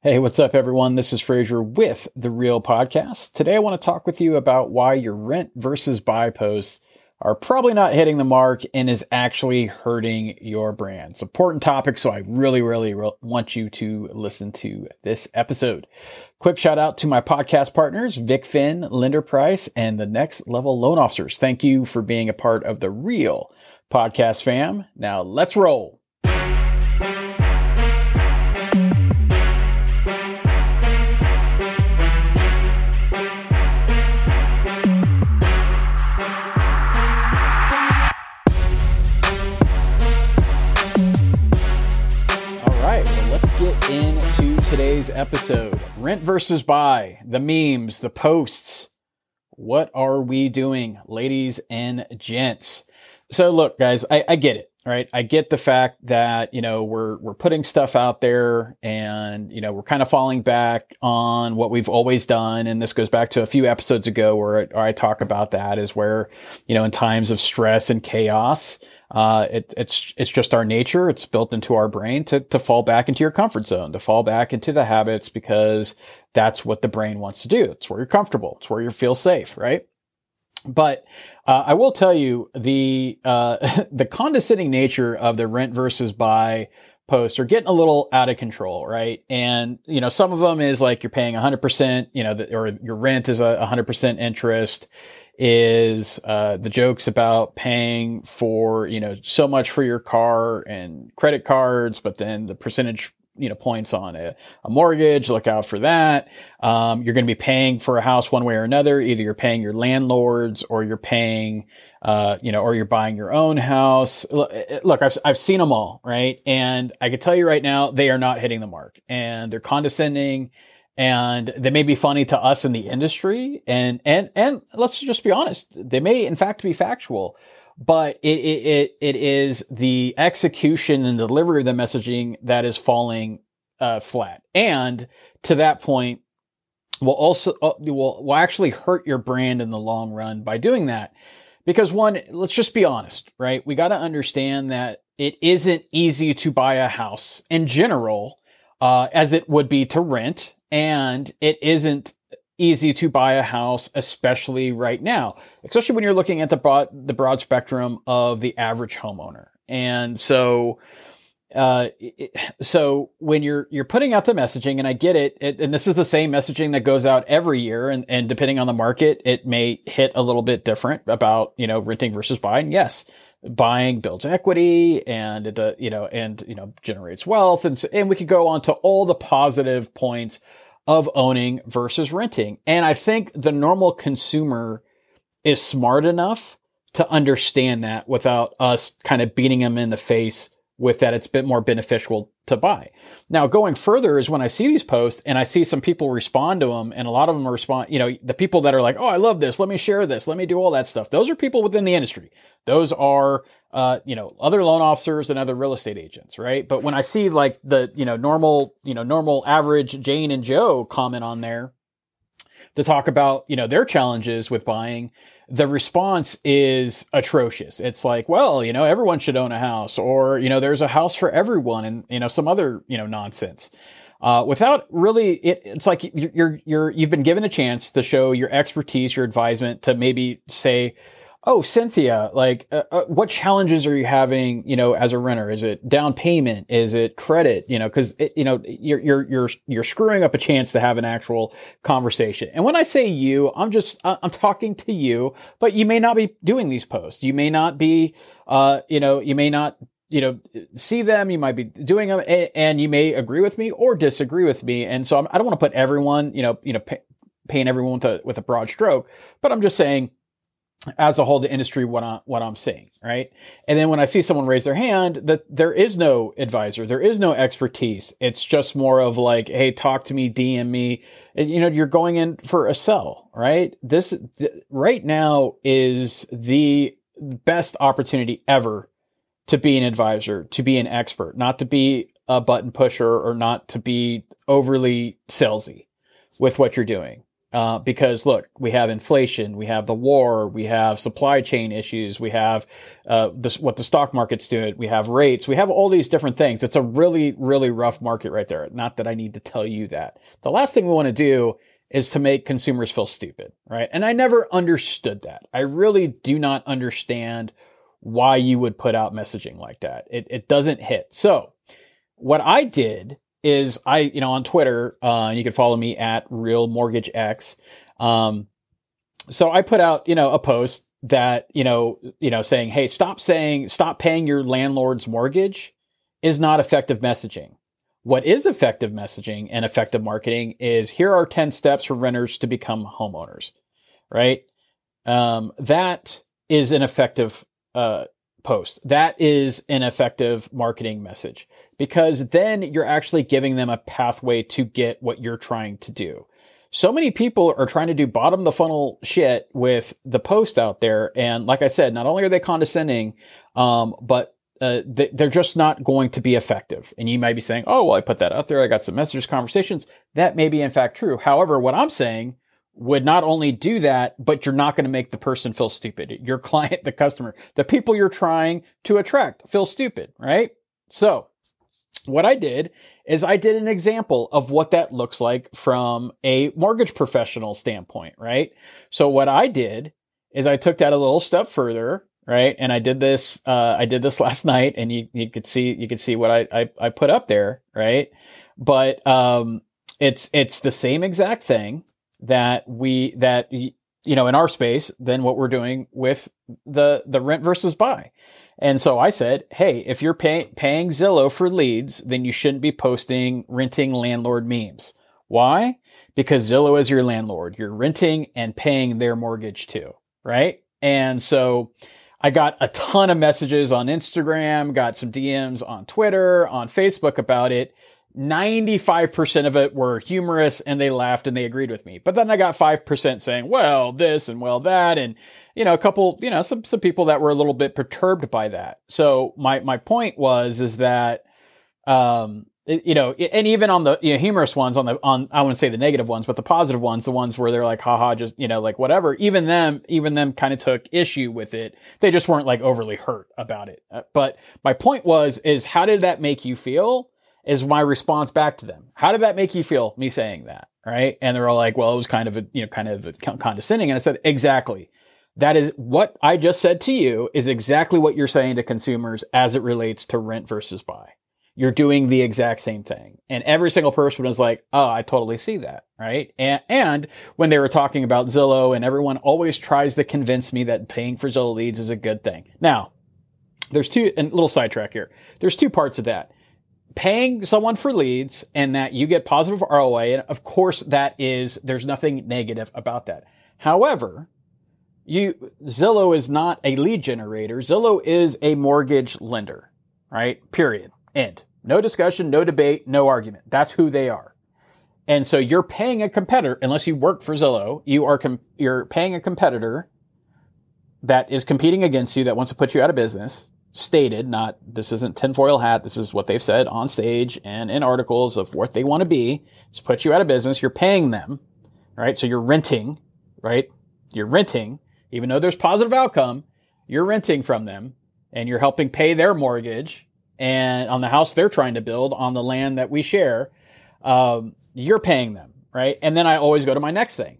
Hey, what's up, everyone? This is Frazier with the Real Podcast. Today, I want to talk with you about why your rent versus buy posts are probably not hitting the mark and is actually hurting your brand. It's an important topic, so I really, really re- want you to listen to this episode. Quick shout out to my podcast partners, Vic Finn, Lender Price, and the Next Level Loan Officers. Thank you for being a part of the Real Podcast fam. Now, let's roll. Today's episode rent versus buy, the memes, the posts. What are we doing, ladies and gents? So, look, guys, I, I get it, right? I get the fact that you know we're we're putting stuff out there, and you know we're kind of falling back on what we've always done. And this goes back to a few episodes ago where, it, where I talk about that is where you know in times of stress and chaos, uh, it, it's it's just our nature. It's built into our brain to to fall back into your comfort zone, to fall back into the habits because that's what the brain wants to do. It's where you're comfortable. It's where you feel safe, right? But uh, I will tell you the uh, the condescending nature of the rent versus buy posts are getting a little out of control, right? And you know, some of them is like you're paying 100%, you know, the, or your rent is a 100% interest is uh, the jokes about paying for you know so much for your car and credit cards, but then the percentage you know points on a, a mortgage. Look out for that. Um, you're going to be paying for a house one way or another. Either you're paying your landlords or you're paying uh, you know, or you're buying your own house. Look, I've, I've seen them all, right? And I can tell you right now, they are not hitting the mark and they're condescending and they may be funny to us in the industry and and and let's just be honest they may in fact be factual but it it it, it is the execution and delivery of the messaging that is falling uh, flat. And to that point will also uh, will will actually hurt your brand in the long run by doing that. Because one let's just be honest right? We got to understand that it isn't easy to buy a house in general uh, as it would be to rent and it isn't easy to buy a house, especially right now, especially when you're looking at the broad, the broad spectrum of the average homeowner. And so, uh, so when you're you're putting out the messaging, and I get it, it, and this is the same messaging that goes out every year, and and depending on the market, it may hit a little bit different about you know renting versus buying. Yes, buying builds equity and it uh, you know and you know generates wealth and and we could go on to all the positive points of owning versus renting. And i think the normal consumer is smart enough to understand that without us kind of beating them in the face with that it's a bit more beneficial to buy. Now, going further is when I see these posts and I see some people respond to them, and a lot of them respond, you know, the people that are like, oh, I love this, let me share this, let me do all that stuff. Those are people within the industry. Those are, uh, you know, other loan officers and other real estate agents, right? But when I see like the, you know, normal, you know, normal average Jane and Joe comment on there to talk about, you know, their challenges with buying, the response is atrocious. It's like, well, you know, everyone should own a house, or you know, there's a house for everyone, and you know, some other you know nonsense. Uh, without really, it, it's like you're you're you've been given a chance to show your expertise, your advisement, to maybe say, oh cynthia like uh, uh, what challenges are you having you know as a renter? Is it down payment? Is it credit? You know because you know you're you're you're you're screwing up a chance to have an actual conversation. And when i say you i'm just i'm talking to you but you may not be doing these posts. You may not be uh you know you may not you know see them. You might be doing them and you may agree with me or disagree with me. And so i do not want to put everyone you know you know paint everyone to, with a broad stroke but i'm just saying as a whole, the industry, what I'm, what I'm seeing, right? And then when I see someone raise their hand, that there is no advisor, there is no expertise. It's just more of like, hey, talk to me, DM me. And, you know, you're going in for a sell, right? This th- right now is the best opportunity ever to be an advisor, to be an expert, not to be a button pusher or not to be overly salesy with what you're doing. Uh, because look, we have inflation, we have the war, we have supply chain issues, we have uh, this, what the stock market's doing, we have rates, we have all these different things. It's a really, really rough market right there. Not that I need to tell you that. The last thing we want to do is to make consumers feel stupid, right? And I never understood that. I really do not understand why you would put out messaging like that. It, it doesn't hit. So what I did is I, you know, on Twitter, uh, you can follow me at Real Mortgage X. Um, so I put out, you know, a post that, you know, you know, saying, hey, stop saying, stop paying your landlord's mortgage is not effective messaging. What is effective messaging and effective marketing is here are 10 steps for renters to become homeowners, right? Um, that is an effective uh, post. That is an effective marketing message because then you're actually giving them a pathway to get what you're trying to do. So many people are trying to do bottom the funnel shit with the post out there. And like I said, not only are they condescending, um, but uh, they're just not going to be effective. And you might be saying, oh, well, I put that out there. I got some messages, conversations. That may be in fact true. However, what I'm saying would not only do that, but you're not going to make the person feel stupid. Your client, the customer, the people you're trying to attract feel stupid, right? So what I did is I did an example of what that looks like from a mortgage professional standpoint, right? So what I did is I took that a little step further, right? And I did this, uh, I did this last night and you, you could see, you could see what I, I, I put up there, right? But, um, it's, it's the same exact thing that we that you know in our space than what we're doing with the the rent versus buy. And so I said, hey, if you're pay, paying Zillow for leads, then you shouldn't be posting renting landlord memes. Why? Because Zillow is your landlord. You're renting and paying their mortgage too, right? And so I got a ton of messages on Instagram, got some DMs on Twitter, on Facebook about it. 95% of it were humorous and they laughed and they agreed with me. But then I got 5% saying, well, this and well, that. And, you know, a couple, you know, some, some people that were a little bit perturbed by that. So my, my point was, is that, um, you know, and even on the you know, humorous ones, on the on I wouldn't say the negative ones, but the positive ones, the ones where they're like, haha, just you know, like whatever. Even them, even them, kind of took issue with it. They just weren't like overly hurt about it. Uh, but my point was, is how did that make you feel? Is my response back to them. How did that make you feel, me saying that? Right. And they're all like, well, it was kind of a, you know, kind of condescending. And I said, exactly. That is what I just said to you is exactly what you're saying to consumers as it relates to rent versus buy. You're doing the exact same thing. And every single person was like, oh, I totally see that. Right. And, and when they were talking about Zillow and everyone always tries to convince me that paying for Zillow leads is a good thing. Now, there's two, and little sidetrack here. There's two parts of that paying someone for leads and that you get positive ROI. And of course, that is, there's nothing negative about that. However, you, Zillow is not a lead generator. Zillow is a mortgage lender, right? Period. End. No discussion, no debate, no argument. That's who they are. And so you're paying a competitor, unless you work for Zillow, you are, com- you're paying a competitor that is competing against you that wants to put you out of business stated, not this isn't tinfoil hat. This is what they've said on stage and in articles of what they want to be. Just put you out of business. You're paying them, right? So you're renting, right? You're renting, even though there's positive outcome, you're renting from them and you're helping pay their mortgage and on the house they're trying to build on the land that we share. Um, you're paying them, right? And then I always go to my next thing.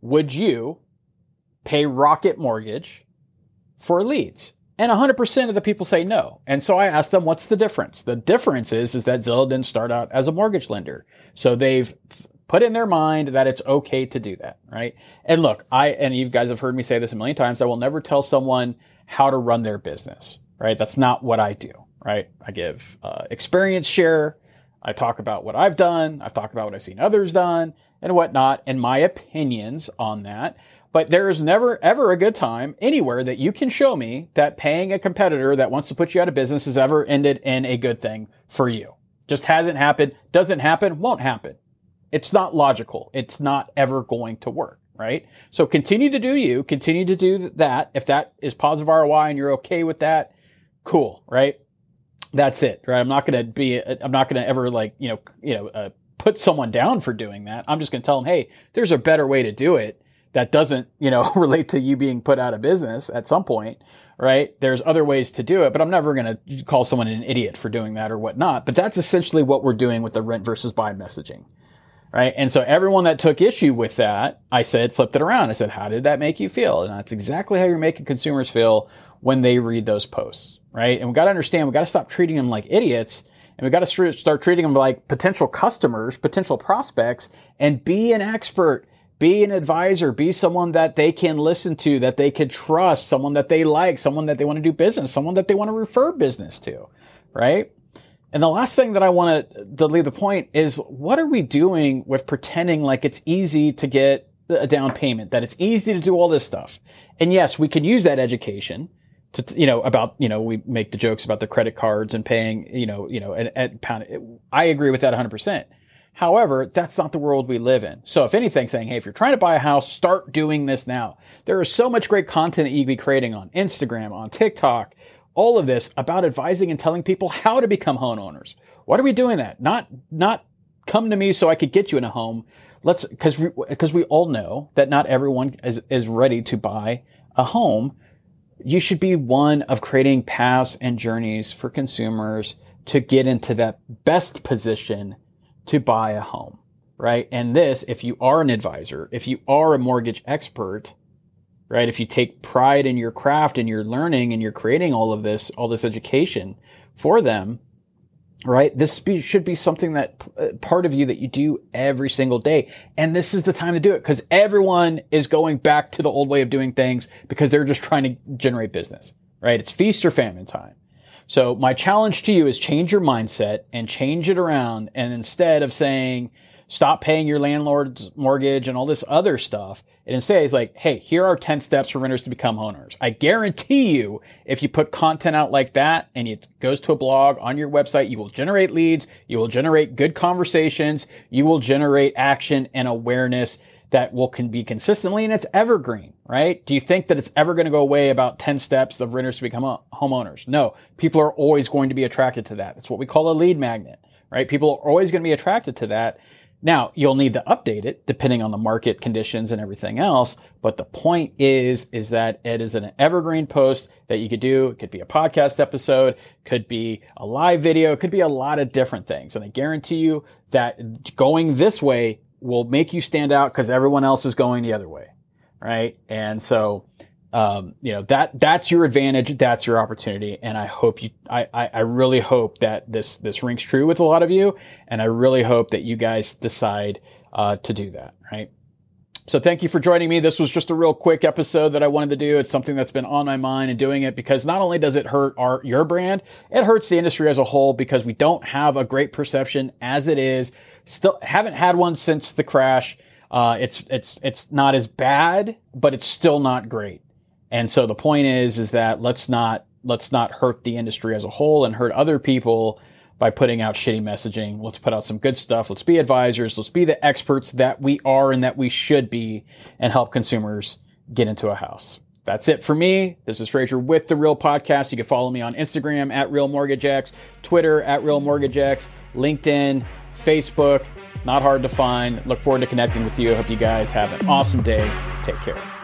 Would you pay Rocket Mortgage for leads? And 100% of the people say no. And so I asked them, what's the difference? The difference is, is that Zillow didn't start out as a mortgage lender. So they've put in their mind that it's okay to do that, right? And look, I, and you guys have heard me say this a million times, I will never tell someone how to run their business, right? That's not what I do, right? I give uh, experience share. I talk about what I've done. I've talked about what I've seen others done and whatnot and my opinions on that. But there is never, ever a good time anywhere that you can show me that paying a competitor that wants to put you out of business has ever ended in a good thing for you. Just hasn't happened, doesn't happen, won't happen. It's not logical. It's not ever going to work, right? So continue to do you, continue to do that. If that is positive ROI and you're okay with that, cool, right? That's it, right? I'm not going to be, I'm not going to ever like, you know, you know, uh, put someone down for doing that. I'm just going to tell them, hey, there's a better way to do it that doesn't, you know, relate to you being put out of business at some point, right? There's other ways to do it, but I'm never going to call someone an idiot for doing that or whatnot. But that's essentially what we're doing with the rent versus buy messaging, right? And so everyone that took issue with that, I said, flipped it around. I said, how did that make you feel? And that's exactly how you're making consumers feel when they read those posts, right? And we got to understand, we got to stop treating them like idiots and we got to start treating them like potential customers, potential prospects, and be an expert, be an advisor, be someone that they can listen to, that they can trust, someone that they like, someone that they want to do business, someone that they want to refer business to, right? And the last thing that I want to, leave the point is what are we doing with pretending like it's easy to get a down payment, that it's easy to do all this stuff? And yes, we can use that education to you know about you know we make the jokes about the credit cards and paying you know you know at, at pound I agree with that 100%. However, that's not the world we live in. So if anything saying, hey, if you're trying to buy a house, start doing this now. There is so much great content that you can be creating on Instagram, on TikTok, all of this about advising and telling people how to become homeowners. What are we doing that? Not not come to me so I could get you in a home. Let's because we, we all know that not everyone is is ready to buy a home you should be one of creating paths and journeys for consumers to get into that best position to buy a home, right? And this, if you are an advisor, if you are a mortgage expert, right? If you take pride in your craft and your learning and you're creating all of this, all this education for them, right? This be, should be something that uh, part of you that you do every single day. And this is the time to do it because everyone is going back to the old way of doing things because they're just trying to generate business, right? It's feast or famine time. So my challenge to you is change your mindset and change it around. And instead of saying, stop paying your landlord's mortgage and all this other stuff. It instead is like, hey, here are 10 steps for renters to become owners. I guarantee you, if you put content out like that and it goes to a blog on your website, you will generate leads, you will generate good conversations, you will generate action and awareness that will can be consistently and it's evergreen, right? Do you think that it's ever going to go away about 10 steps of renters to become uh, homeowners? No, people are always going to be attracted to that. That's what we call a lead magnet, right? People are always going to be attracted to that. Now, you'll need to update it depending on the market conditions and everything else. But the point is, is that it is an evergreen post that you could do. It could be a podcast episode, could be a live video, it could be a lot of different things. And I guarantee you that going this way will make you stand out because everyone else is going the other way. Right. And so um, you know that that's your advantage that's your opportunity and i hope you I, I, I really hope that this this rings true with a lot of you and i really hope that you guys decide uh, to do that right? So thank you for joining me. This was just a real quick episode that i wanted to do. It's something that's been on my mind and doing it because not only does it hurt our your brand it hurts the industry as a whole because we don't have a great perception as it is. Still haven't had one since the crash uh, it's it's it's not as bad but it's still not great and so the point is, is that let's not let's not hurt the industry as a whole and hurt other people by putting out shitty messaging. Let's put out some good stuff. Let's be advisors. Let's be the experts that we are and that we should be and help consumers get into a house. That's it for me. This is Frazier with the Real Podcast. You can follow me on Instagram at Real Mortgage X, Twitter at Real Mortgage X, LinkedIn, Facebook. Not hard to find. Look forward to connecting with you. Hope you guys have an awesome day. Take care.